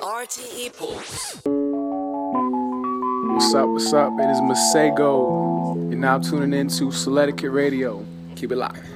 RTE Pulse. What's up? What's up? It is Masego. You're now tuning in to Souletiquette Radio. Keep it locked.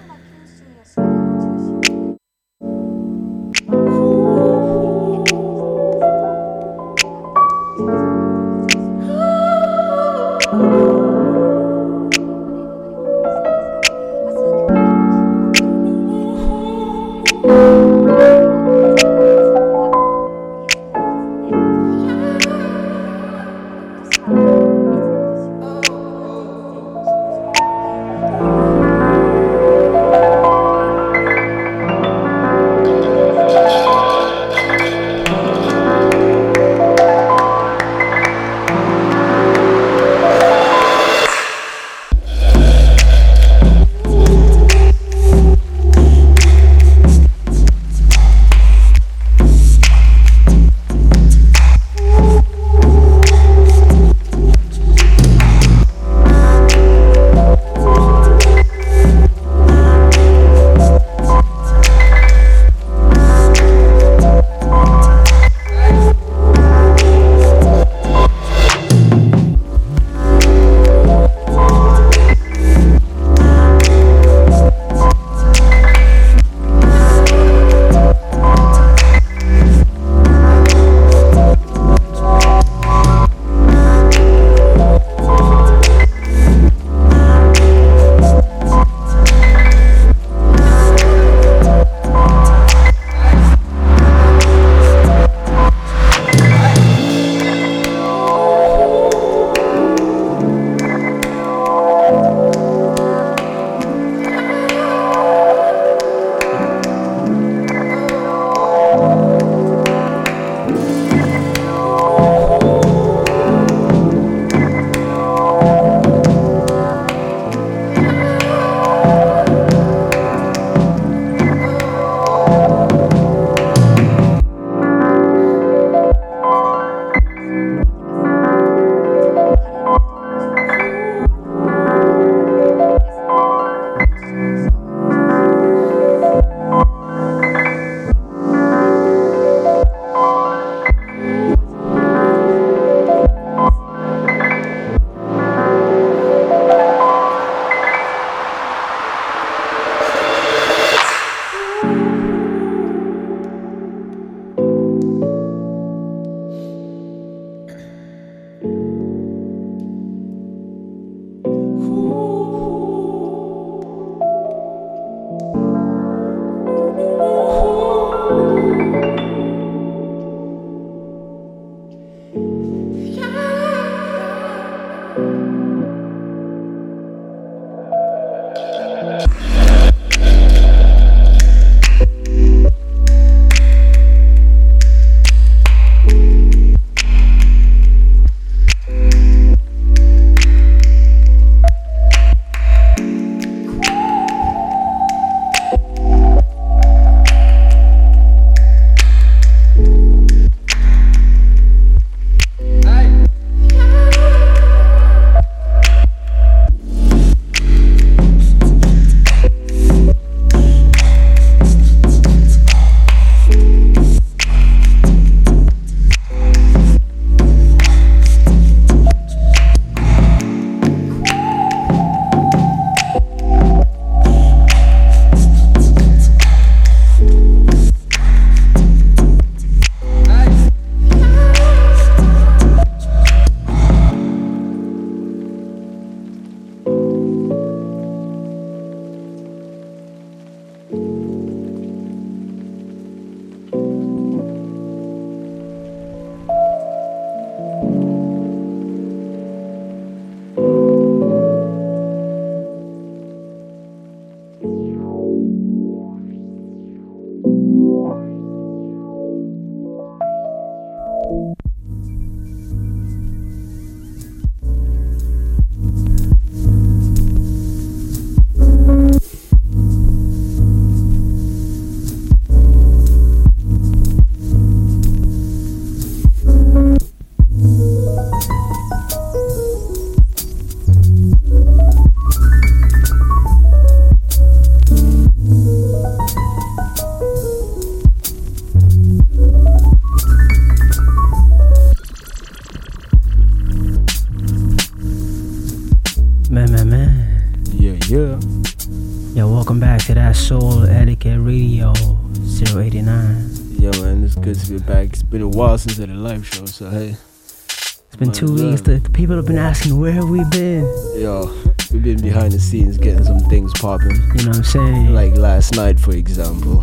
Been a while since I did a live show, so hey. It's been two weeks. The people have been asking where have we been. Yo, we've been behind the scenes getting some things popping. You know what I'm saying? Like last night, for example.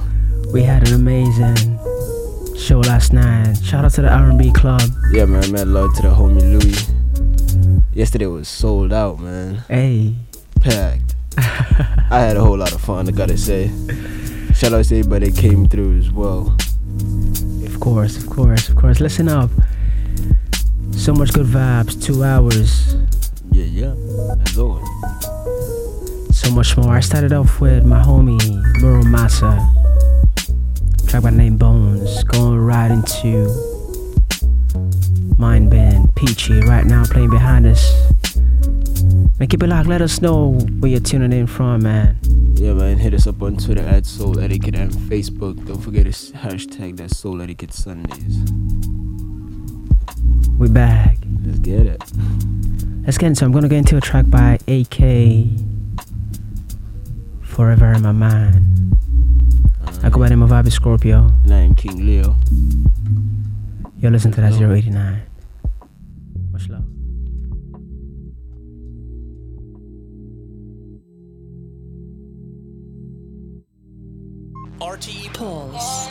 We had an amazing show last night. Shout out to the R&B club. Yeah, man, mad love to the homie Louis. Yesterday was sold out, man. Hey. Packed. I had a whole lot of fun, I gotta say. Shout out to everybody that came through as well. Of course, of course, of course. Listen up. So much good vibes, two hours. Yeah, yeah, as always. So much more. I started off with my homie Mura Masa, track by name Bones, going right into Mind Band, Peachy, right now playing behind us. Man, keep it locked. Let us know where you're tuning in from, man. Yeah, man. Hit us up on Twitter at Souletiquette and Facebook. Don't forget to hashtag that Souletiquette Sundays. We back. Let's get it. Let's get into. I'm gonna get into a track by AK. Forever in my mind. I go by the name of Abi Scorpio. And I am King Leo. You're listening to that 089. RTE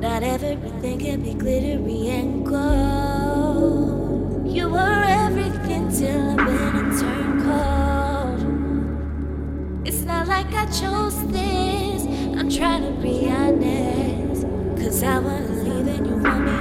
Not everything can be glittery and gold. You were everything till I'm in a turn cold. It's not like I chose this. I'm trying to be honest. Cause I wanna leave and you want me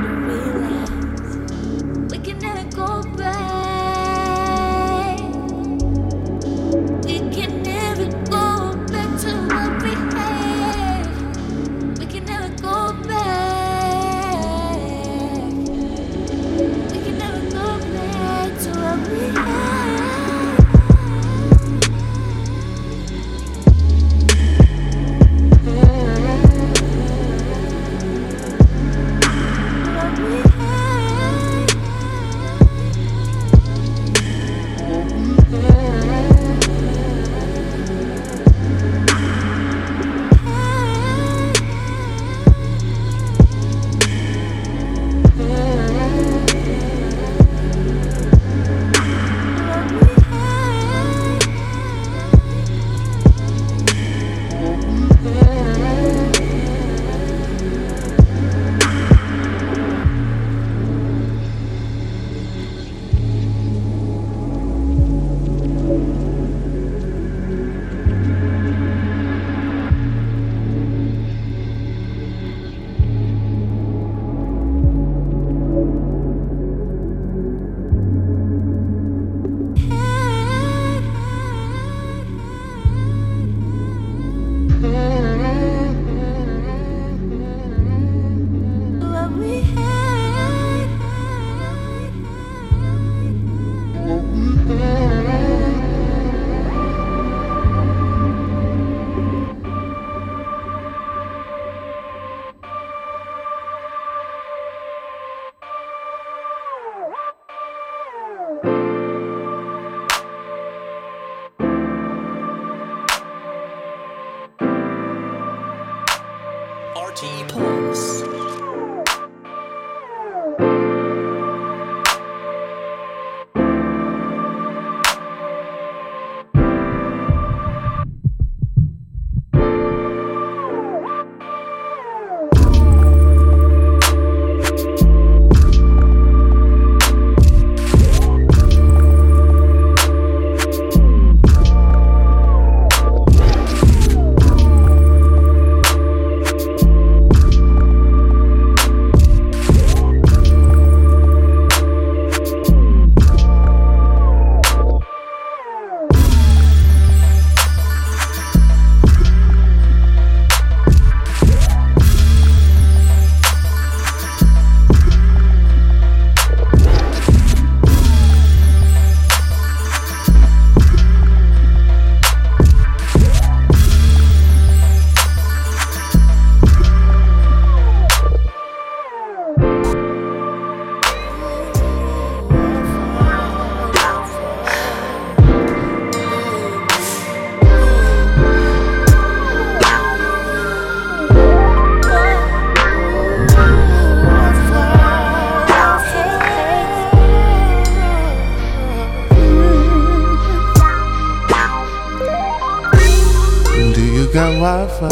got Wi-Fi?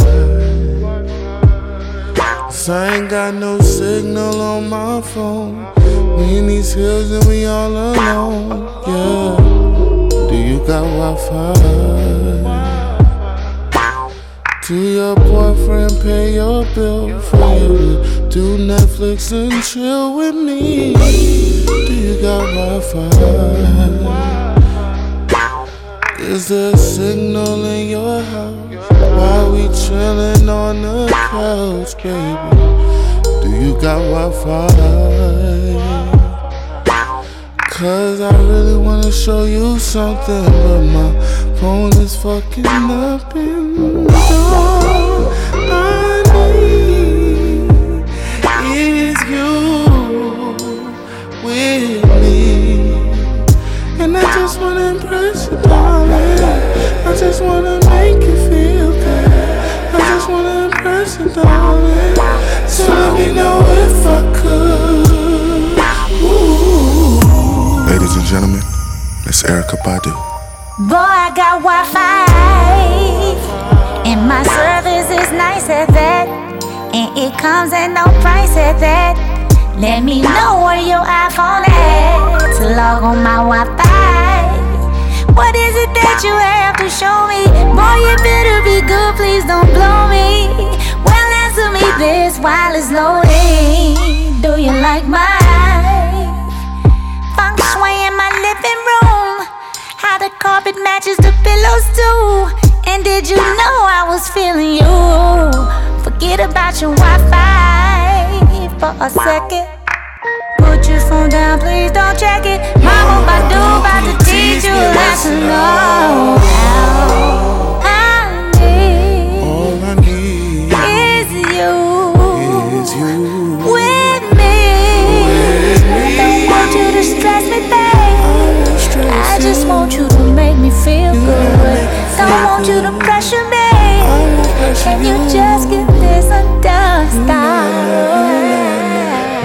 'Cause I ain't got no signal on my phone. We in these hills and we all alone. Yeah. Do you got Wi-Fi? Do your boyfriend pay your bill for you do Netflix and chill with me? Do you got Wi-Fi? Is there a signal in your house? While we chillin' on the couch, baby? Do you got Wi-Fi? Cause I really wanna show you something, but my phone is fucking up and all I need is you with me. And I just wanna impress you, darling. I just wanna wanna impress you, darling. So me know if I could. Ooh. Ladies and gentlemen, Miss Erykah Badu. Boy, I got Wi-Fi, and my service is nice at that, and it comes at no price at that. Let me know where your iPhone at to log on my Wi-Fi. What is it that you have to show me? Boy, you better be good, please don't blow me. This while it's loading. Do you like my feng shui in my living room? How the carpet matches the pillows too. And did you know I was feeling you? Forget about your Wi-Fi for a second. Put your phone down, please don't check it. Mama Badu about to teach you a lesson. Oh, just want you to make me feel good. Don't want you to pressure me. Can you just get this undone?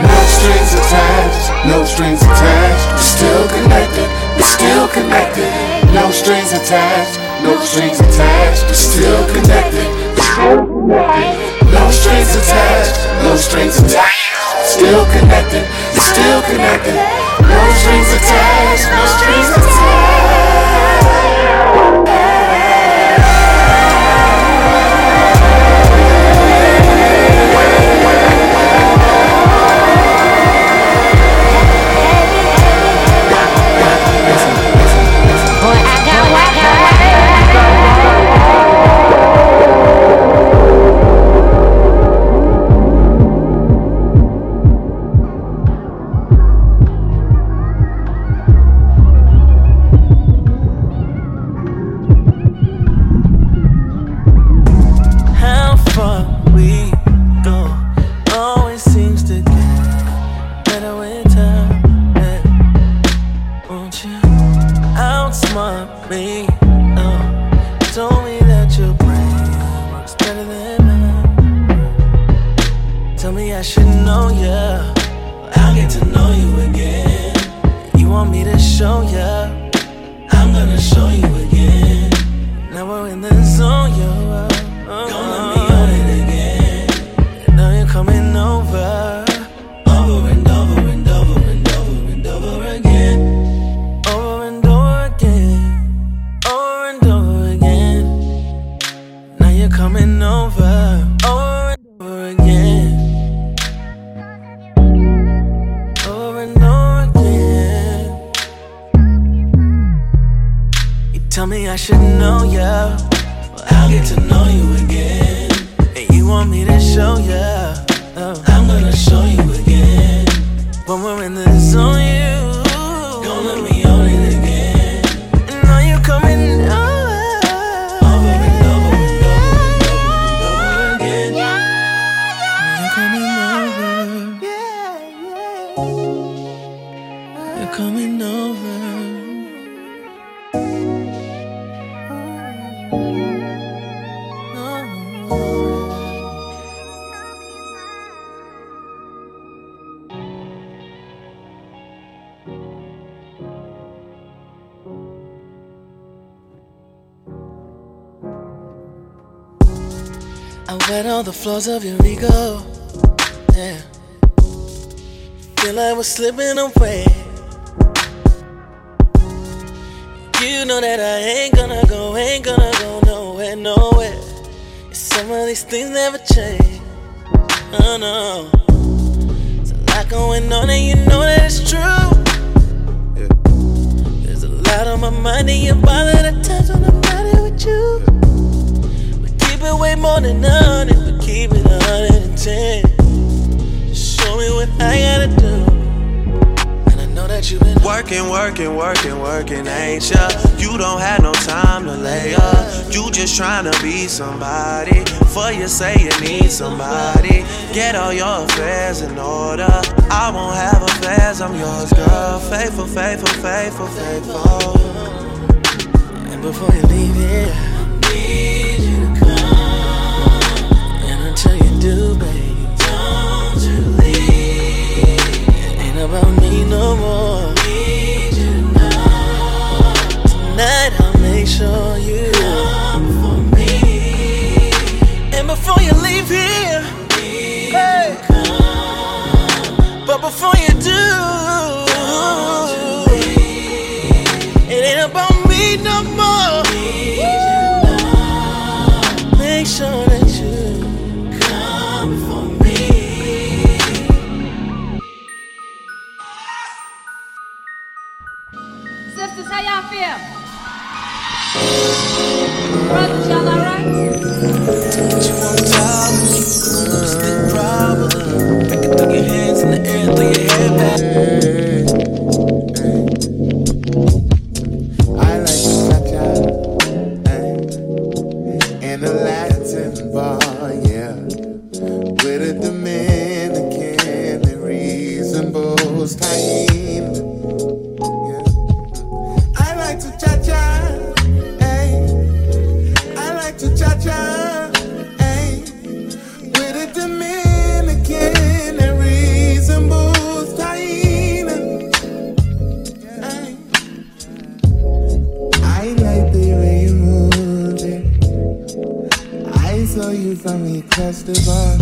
No strings attached, no strings attached. We're still connected, we're still connected. No strings attached, no strings attached. We're still connected, we're still connected. No strings attached, no strings attached. Still connected, still connected. No strings attached, no strings attached. not me. No. You told me that your brain works better than mine. Tell me I should know ya. I'll get to know you again. You want me to show ya? I'm gonna show you again. Now we're in the should know ya. Well, I'll get to know you again. And you want me to show ya. Oh. I'm gonna show you again. When we're in the zone, all the floors of your ego. Yeah. Feel like we're slipping away. You know that I ain't gonna go, ain't gonna go nowhere, nowhere. Some of these things never change. Oh no. There's a lot going on, and you know that it's true. There's a lot on my mind, and you bother the times when I'm riding with you. We keep it way more than honest, we keep it hundred and ten. Just show me what I gotta do. And I know that you've been Working, working, working, working, ain't ya? You don't have no time to lay up. You just trying to be somebody. For you say you need somebody. Get all your affairs in order. I won't have affairs, I'm yours, girl. Faithful, faithful, faithful, faithful. And before you leave here, do, baby, don't you leave. Ain't about me no more. Need you to know. Tonight I'll make sure you come for me. And before you leave here, hey. But before you do, you it ain't about me no more. Latin bar, yeah, with a Dominican bar.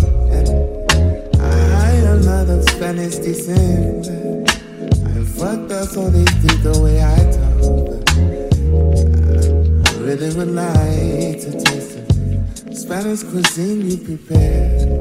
I am not of Spanish descent. I fucked up so they did the way I talk. I really would like to taste the Spanish cuisine you prepared.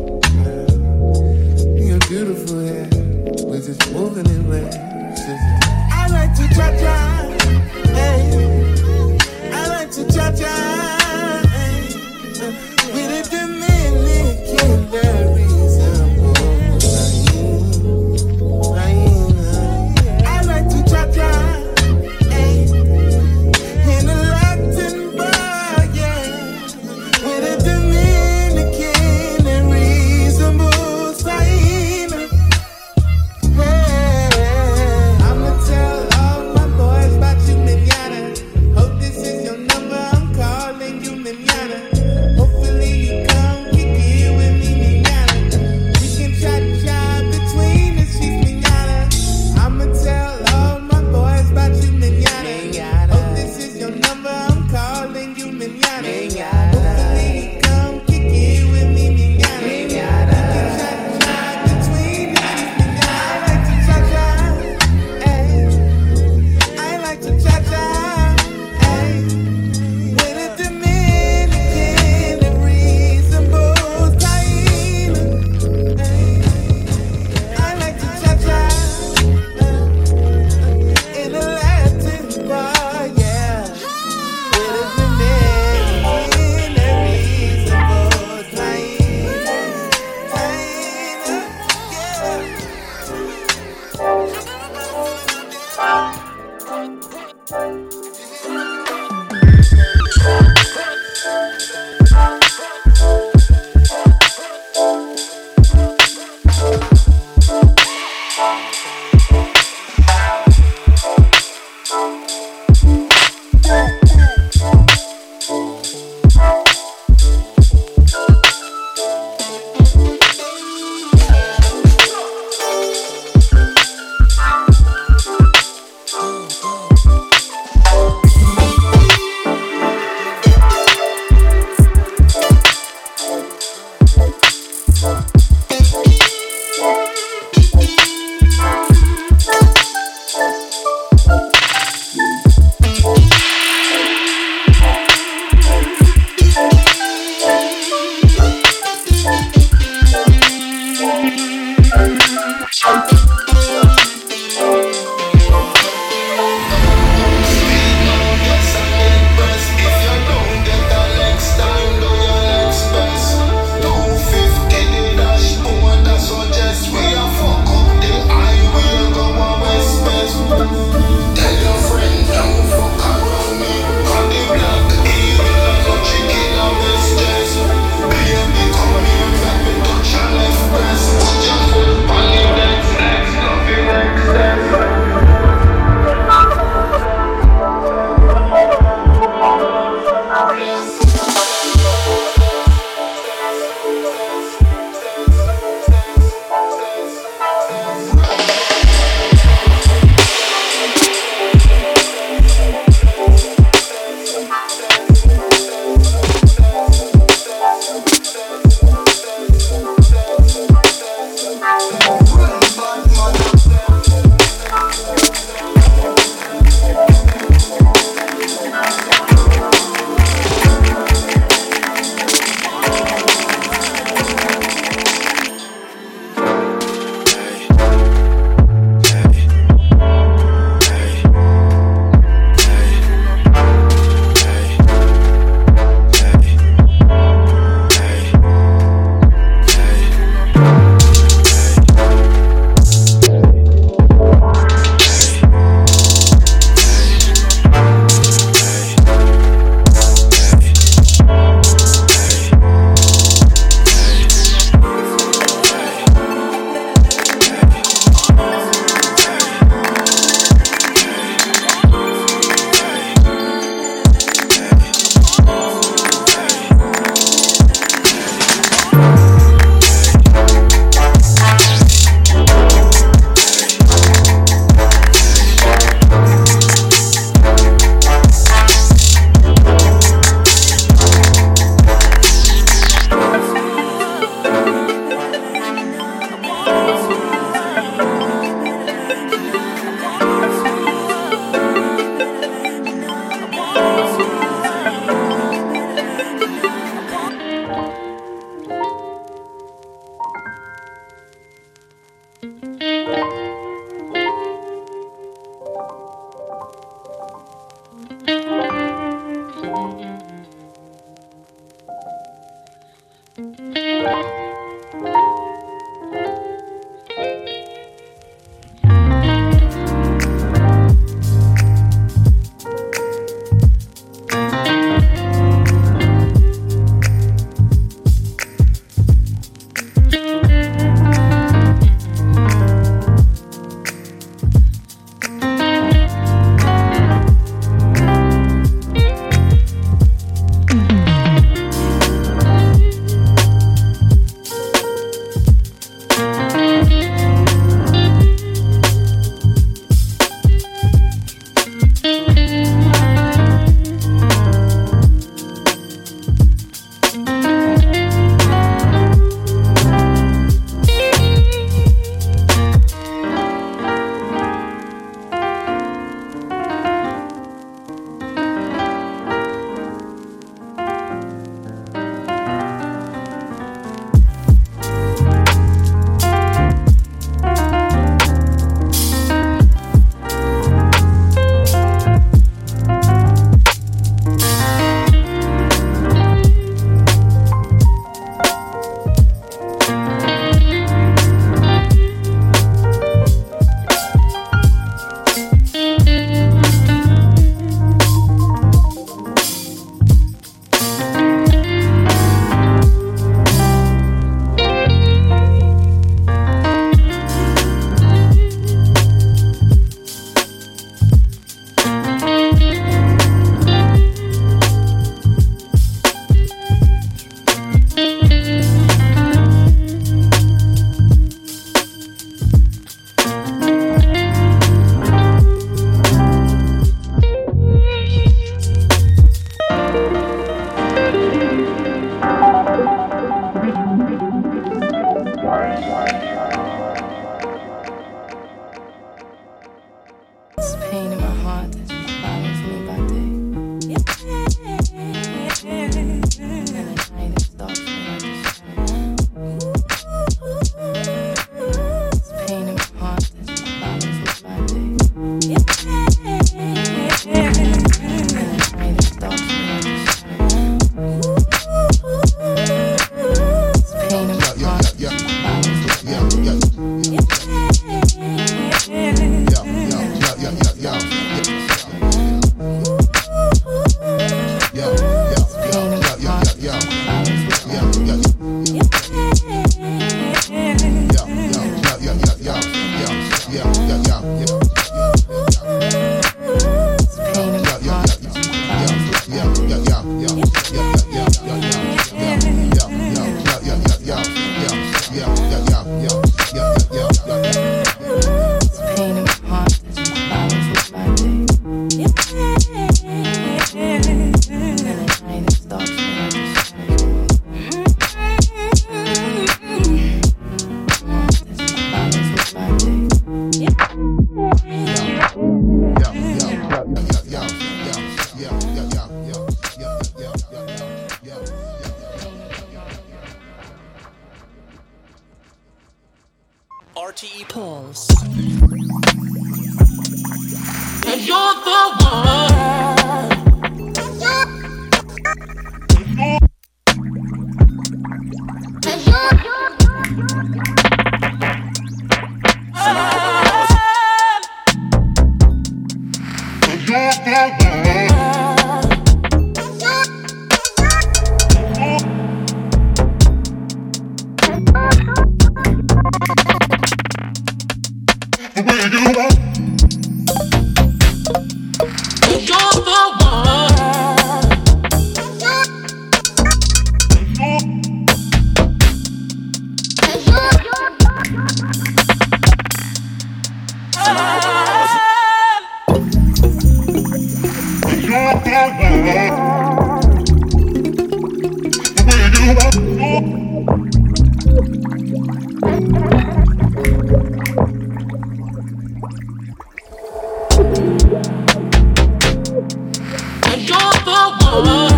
The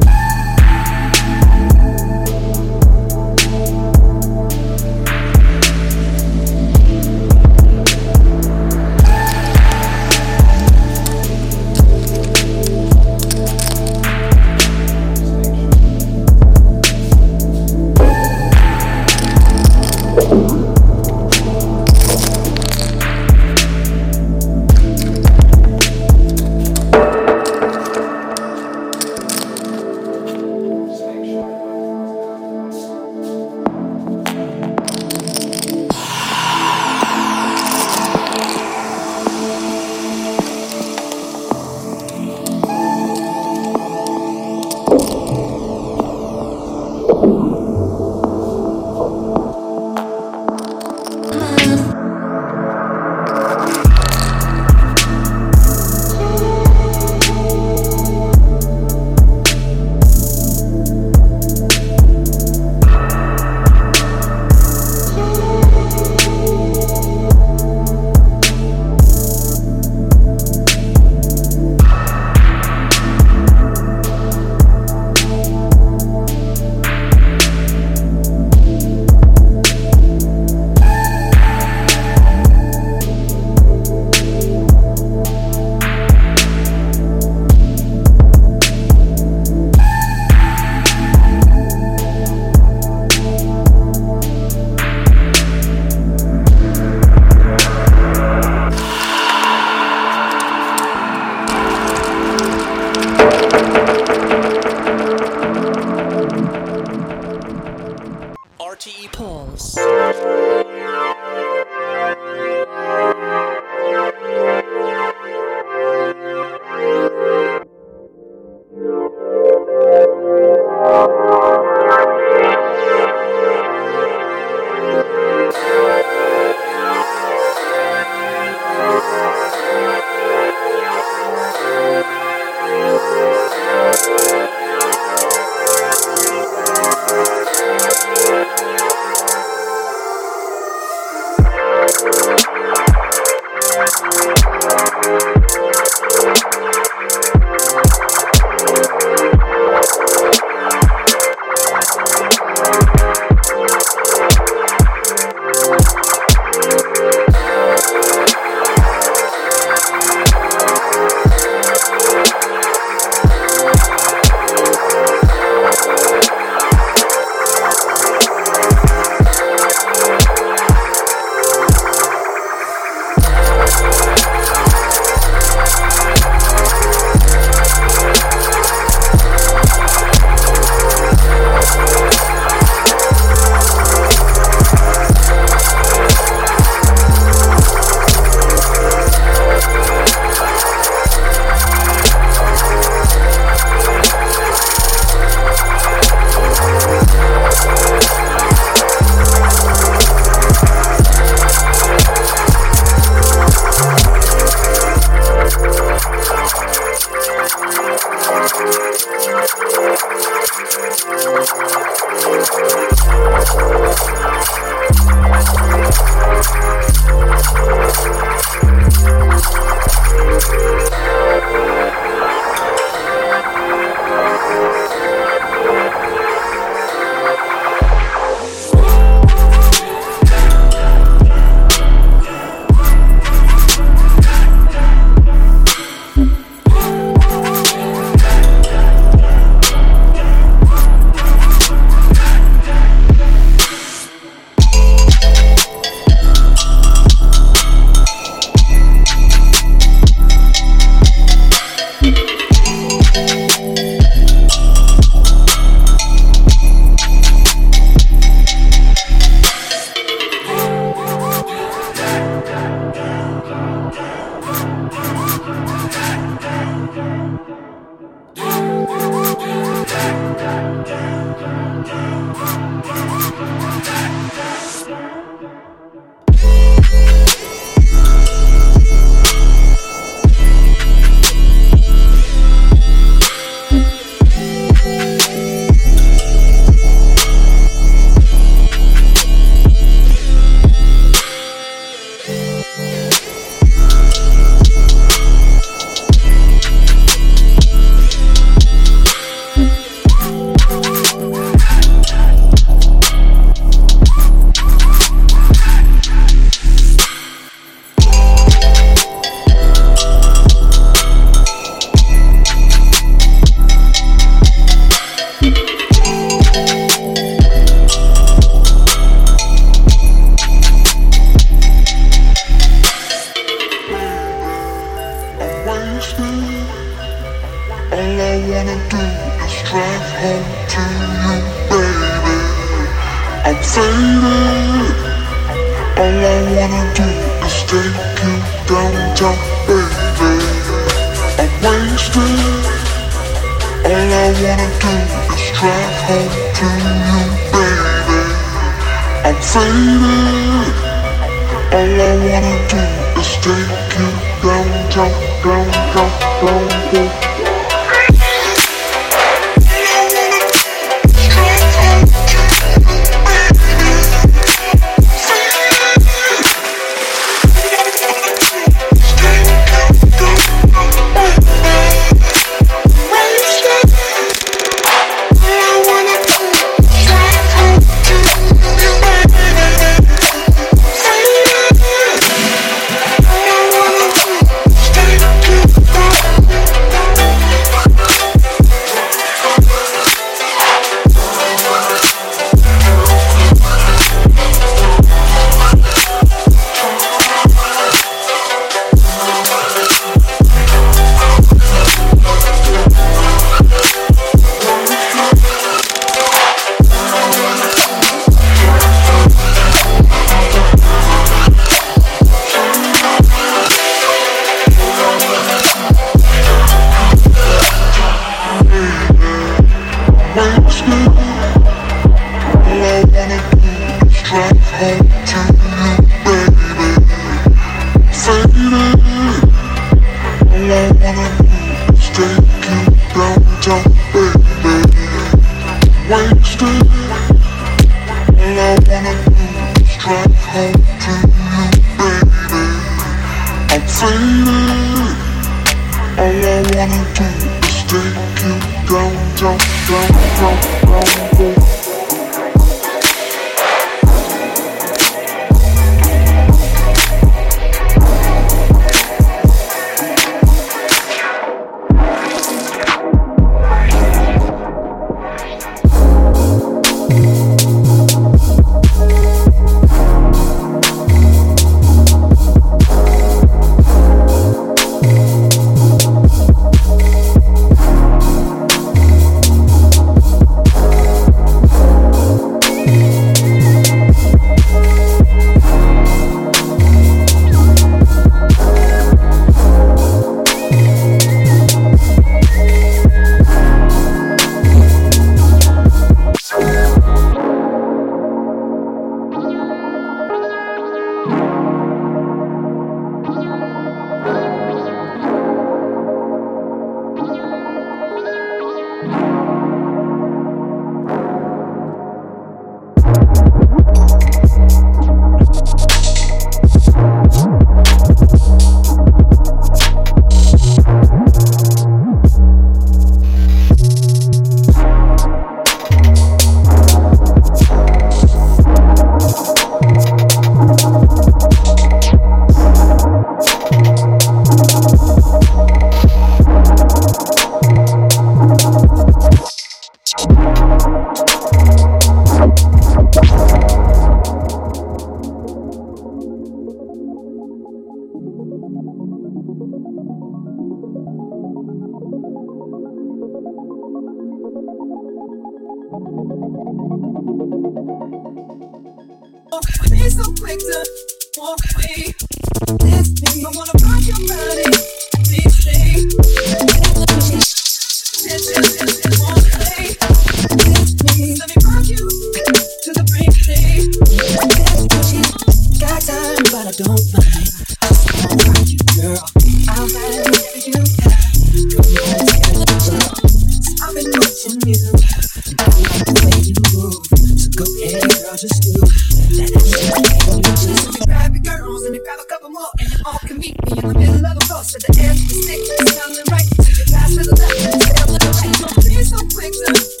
Middle of the road to the edge of the stick. Sounding right to the past to the left. So quick.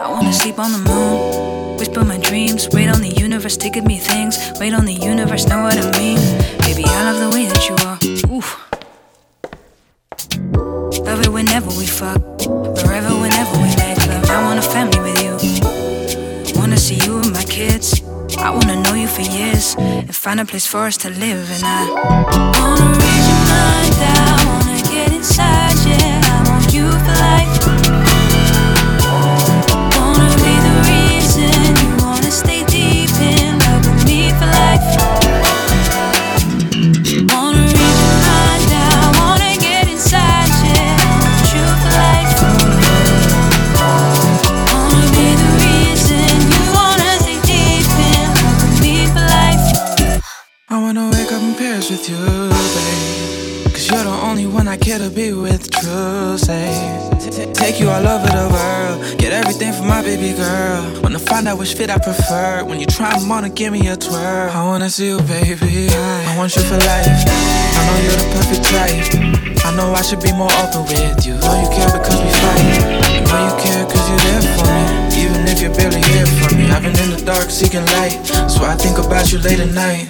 I wanna sleep on the moon, whisper my dreams, wait on the universe to give me things. Wait on the universe, know what I mean? Baby, I love the way that you are. Ooh. Love it whenever we fuck, wherever, whenever we make love. I want a family with you. Wanna see you and my kids. I wanna know you for years and find a place for us to live. And I wanna read your mind, I wanna get inside, yeah. I want you for life. Take you all over the world, get everything from my baby girl. Wanna find out which fit I prefer. When you try, I'm gonna give me a twirl. I wanna see you, baby. I want you for life. I know you're the perfect type. I know I should be more open with you. Know you care because we fight. I know you care cause you're there for me. Even if you're barely here for me. I've been in the dark seeking light. So I think about you late at night.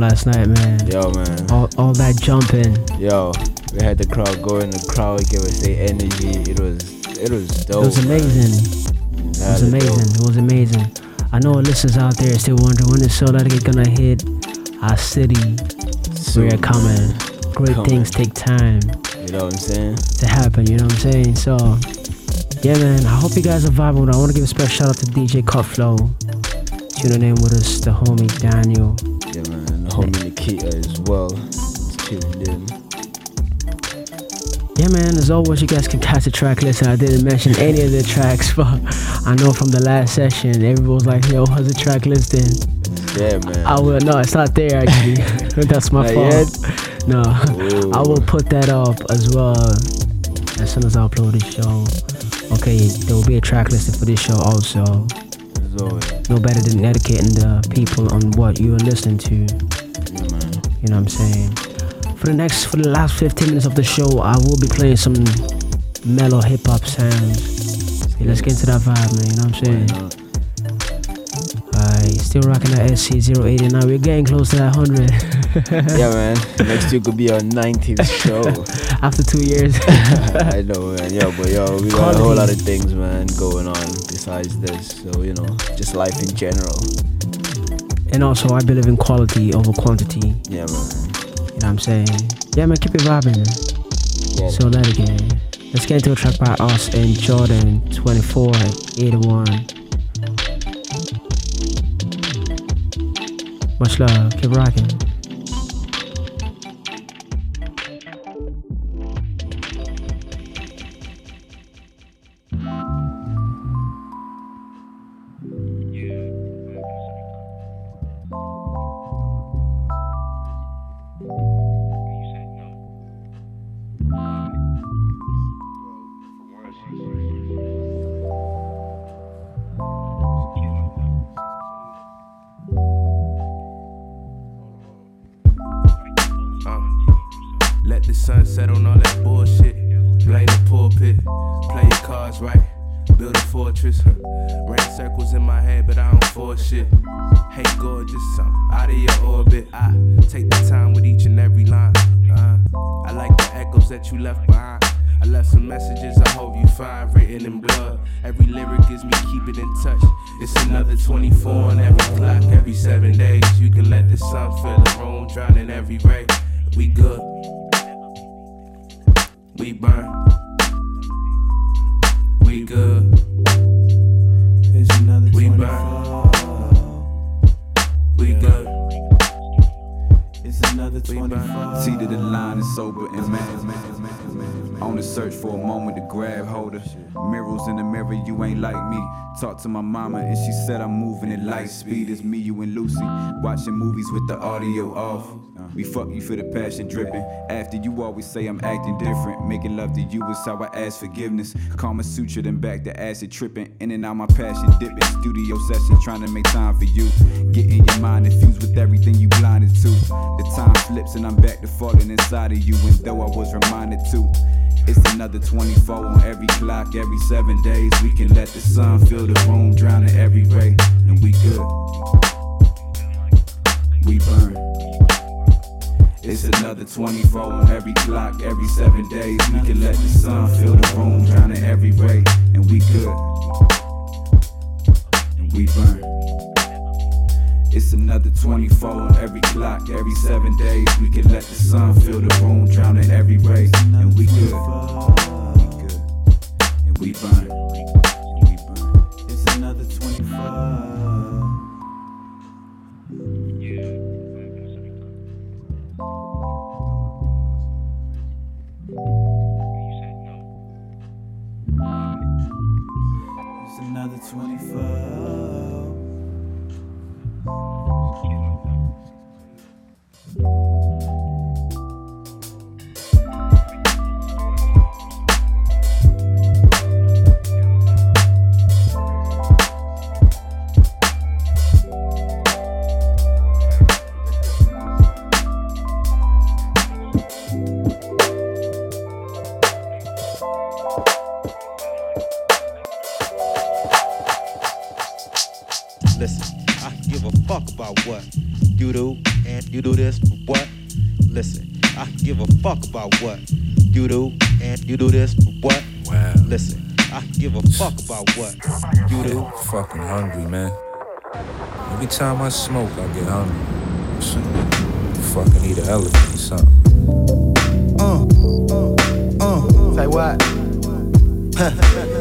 Last night, man. Yo, man. All, all that jumping. Yo, we had the crowd going. The crowd gave us the energy. It was, it was dope. It was amazing. It was amazing. It was amazing. I know listeners out there still wondering when is So Let It gonna hit our city. We're coming. Great Coming. things take time You know what I'm saying? to happen, you know what I'm saying? So, yeah, man, I hope you guys are vibing. I want to give a special shout out to DJ Cut Flow. Tuning in with us, the homie Daniel. Yeah, man. The homie Nikita as well. Yeah, man, as always, you guys can catch the track list. I didn't mention any of the tracks, but I know from the last session, everyone was like, yo, how's the track listing? Yeah, man. I will, no, it's not there actually. That's my Not fault. No, I will put that up as well as soon as I upload this show. Okay, there will be a track listing for this show also. No better than educating the people on what you're listening to. Yeah. You know what I'm saying? For the next, for the last 15 minutes of the show, I will be playing some mellow hip hop sounds. Yeah, let's get into that vibe, man. You know what I'm saying? Alright, still rocking that SC089. We're getting close to that 100. yeah, man. Next week could be our 90th show. After two years. I know, man. Yo, but yo, we got a whole lot of things, man, going on besides this. So, you know, just life in general. And also, I believe in quality over quantity. Yeah, man. You know what I'm saying? Yeah, man, keep it vibing. Man. Souletiquette. Let's get into a track by us and Jordan 24 81. Much love. Keep rocking. Speed. is me, you, and Lucy. Watching movies with the audio off. We fuck you for the passion dripping. After you always say I'm acting different. Making love to you is how I ask forgiveness. Kama Sutra then back to acid tripping. In and out my passion dipping. Studio session trying to make time for you. Getting your mind infused with everything you blinded to. The time slips and I'm back to falling inside of you. And though I was reminded to. It's another 24 on every clock, every seven days. We can let the sun fill the room, drowning every ray, and we good. We burn. It's another 24 on every clock, every seven days. We can let the sun fill the room, drowning every ray, and we good. And we burn. It's another 24 on every clock, every seven days. We can let the sun fill the room, drowning every ray, and we good. We good. And we burn. And we burn. It's another 24. It's another 24. Time I smoke, I get hungry. Fucking eat an elephant or something. Uh, uh, uh. Say what?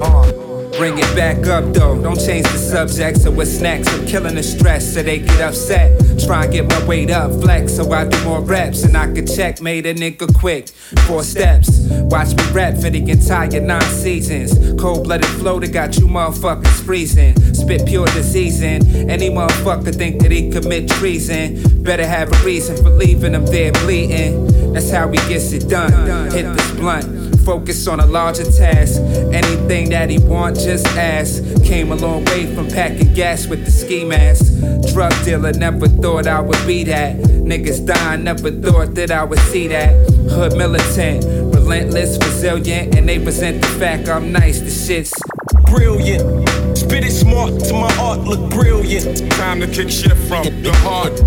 Uh, bring it back up though. Don't change the subject. So with snacks, I'm killing the stress so they get upset. Try and get my weight up, flex so I do more reps and I can checkmate a nigga quick. Four steps. Watch me rap for the entire nine seasons. Cold blooded flow that got you motherfuckers freezing. Spit pure disease in. Any motherfucker think that he commit treason. Better have a reason for leaving them there bleeding. That's how he gets it done. Hit this blunt. Focus on a larger task. Anything that he want, just ask. Came a long way from packing gas with the ski mask. Drug dealer, never thought I would be that. Niggas dying, never thought that I would see that. Hood militant, relentless, resilient, and they resent the fact I'm nice. The shit's brilliant. Spit it smart to my art look brilliant. Time to kick shit from the heart.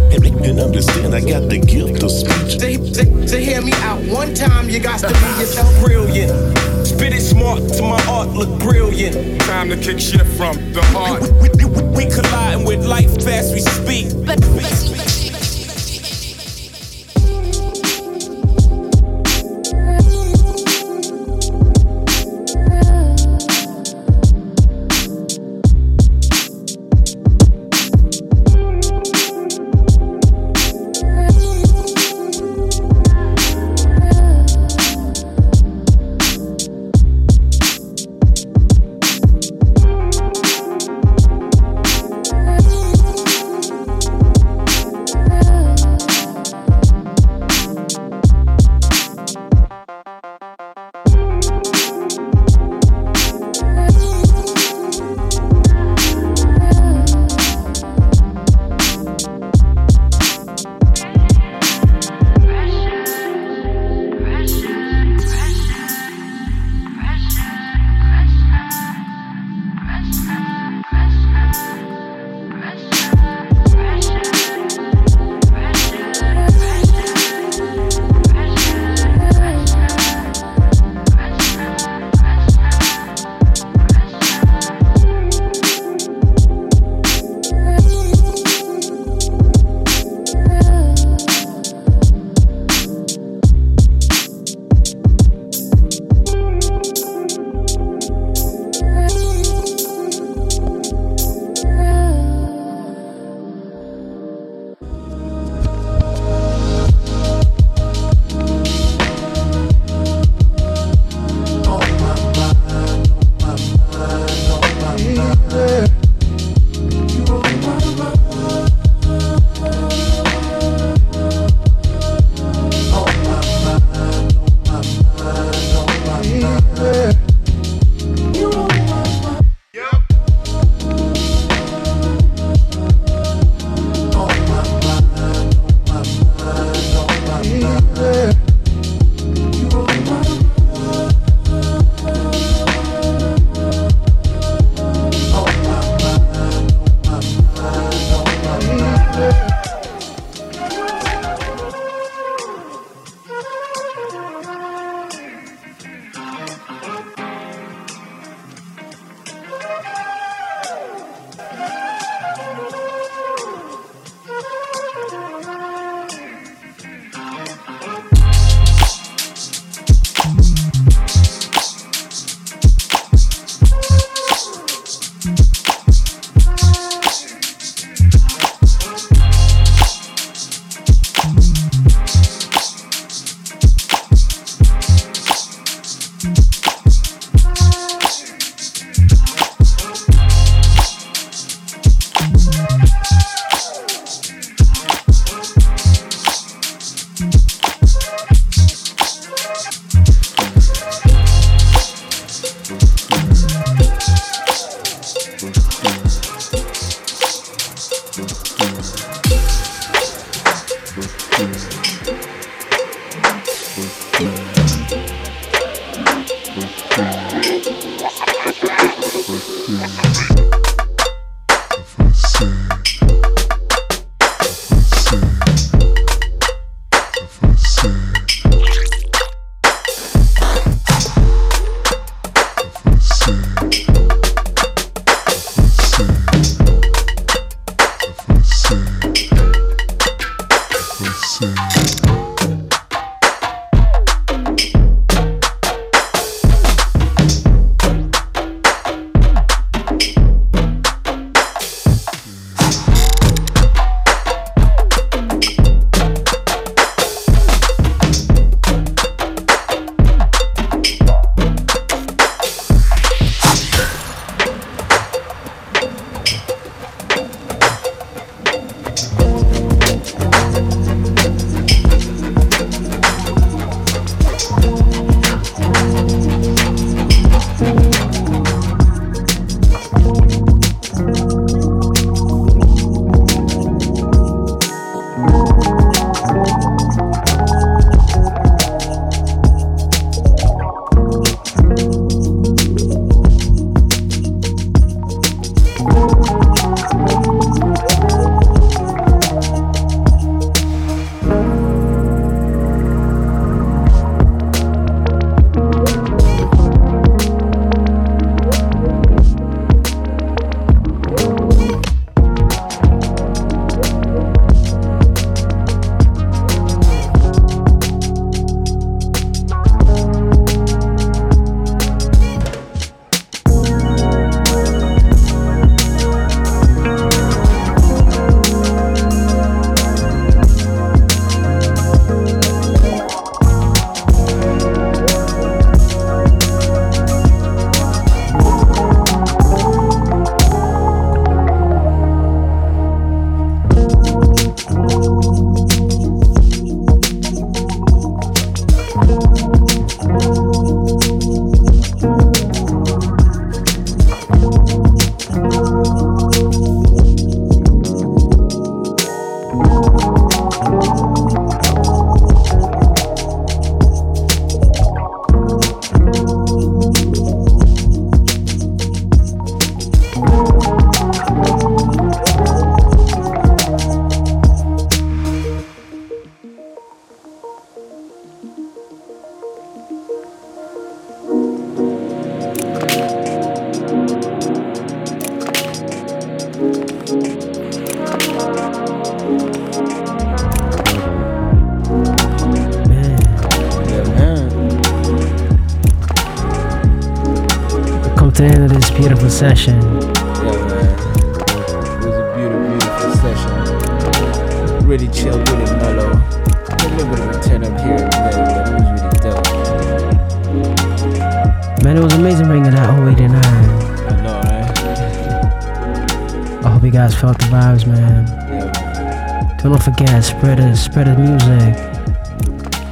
And understand, I got the gift of speech. To, to, to hear me out one time, you got to be yourself brilliant. Spit it smart to my art look brilliant. Time to kick shit from the heart. We, we, we, we colliding with life fast we speak. Come session. Yeah, man. It was a beautiful, beautiful session. Really chill, really mellow. A little bit of a turn up here and there, but it was really dope. Man, it was amazing bringing that 089. I know, right? I hope you guys felt the vibes, man. Don't forget, spread the spread the music.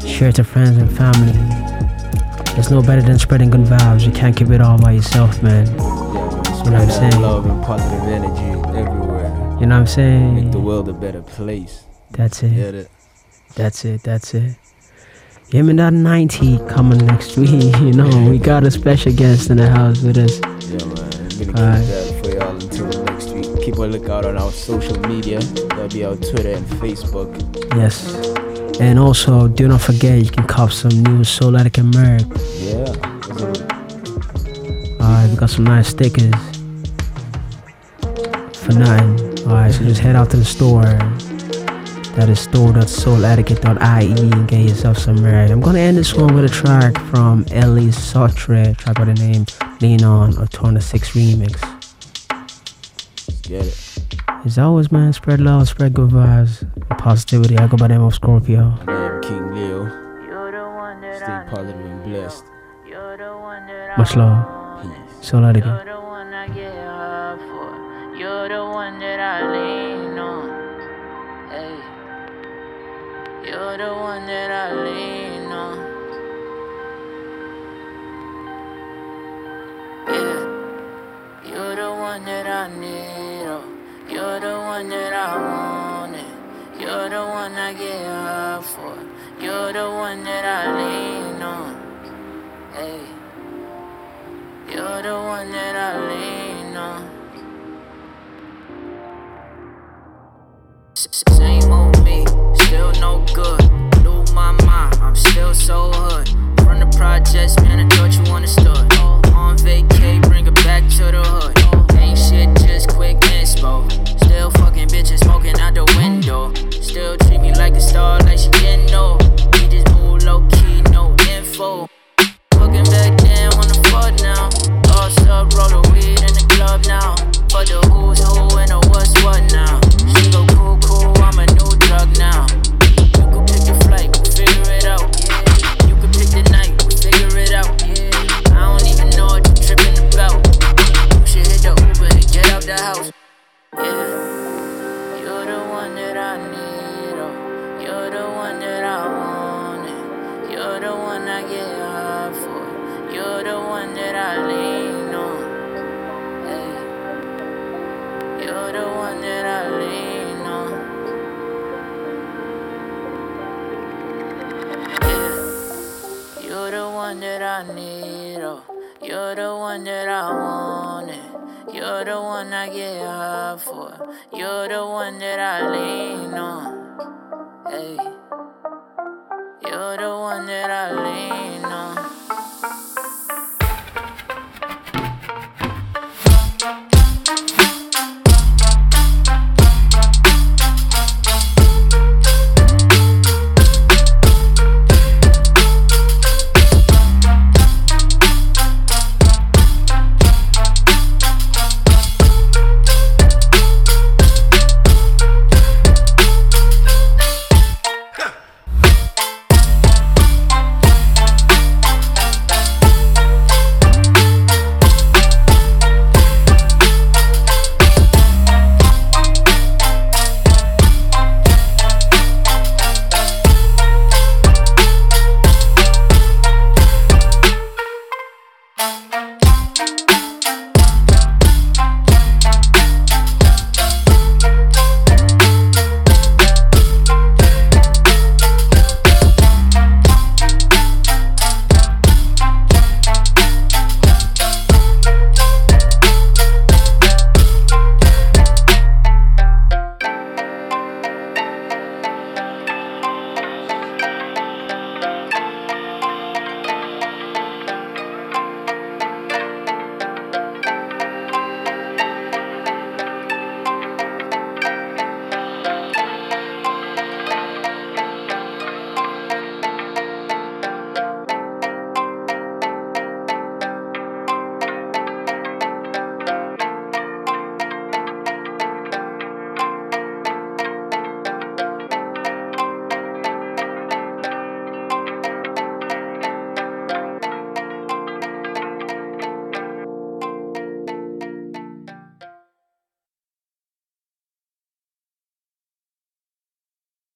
Share it to friends and family. There's no better than spreading good vibes. You can't keep it all by yourself, man. You know what I'm saying? Make the world a better place. That's it. Yeah, that. That's it. That's it. Him and that 90 coming next week. You know, we got a special guest in the house with us. Yeah, man. I'm gonna Alright. get that for y'all until next week. Keep a lookout on our social media. That'll be our Twitter and Facebook. Yes. And also, do not forget you can cop some new Souletiquette merch. Yeah. Alright, we got some nice stickers. For nothing. Alright, so just head out to the store. That is store.souletiquette.ie and get yourself some merch. I'm gonna end this one with a track from Ellie Sartre, track by the name Lean On or Torn 6 Remix. Get it. As always, man, spread love, spread good vibes, and positivity. I go by the name of Scorpio. I am King Leo. Stay positive and blessed. Much love. Souletiquette. One that I want. It. You're the one I get high for. You're the one that I lean on. Hey. You're the one that I lean on. Same old me, still no good. Blew my mind, I'm still so hood. From the projects, man, I thought you understood. On vacay, bring it back to the hood. Ain't shit, just quick inspo. Still fucking bitches smoking out the window. Still treat me like a star, like she didn't know. We just move low key, no info. Looking back then on the fuck now. Lost up, roll the weed in the club now. But the who's who and the what's what now. She go cool, cool, I'm a new drug now. You could pick the flight, we'll figure it out. Yeah. You could pick the night, we'll figure it out. Yeah. I don't even know what you're tripping about. You should hit the Uber and get out the house. Yeah. You're the one that I need, oh. You're the one that I want. You're the one I get high for. You're the one that I lean on. Hey. You're the one that I lean on. Yeah. You're the one that I need, oh. You're the one that I want. You're the one I get high for. You're the one that I lean on. Hey, you're the one that I lean on.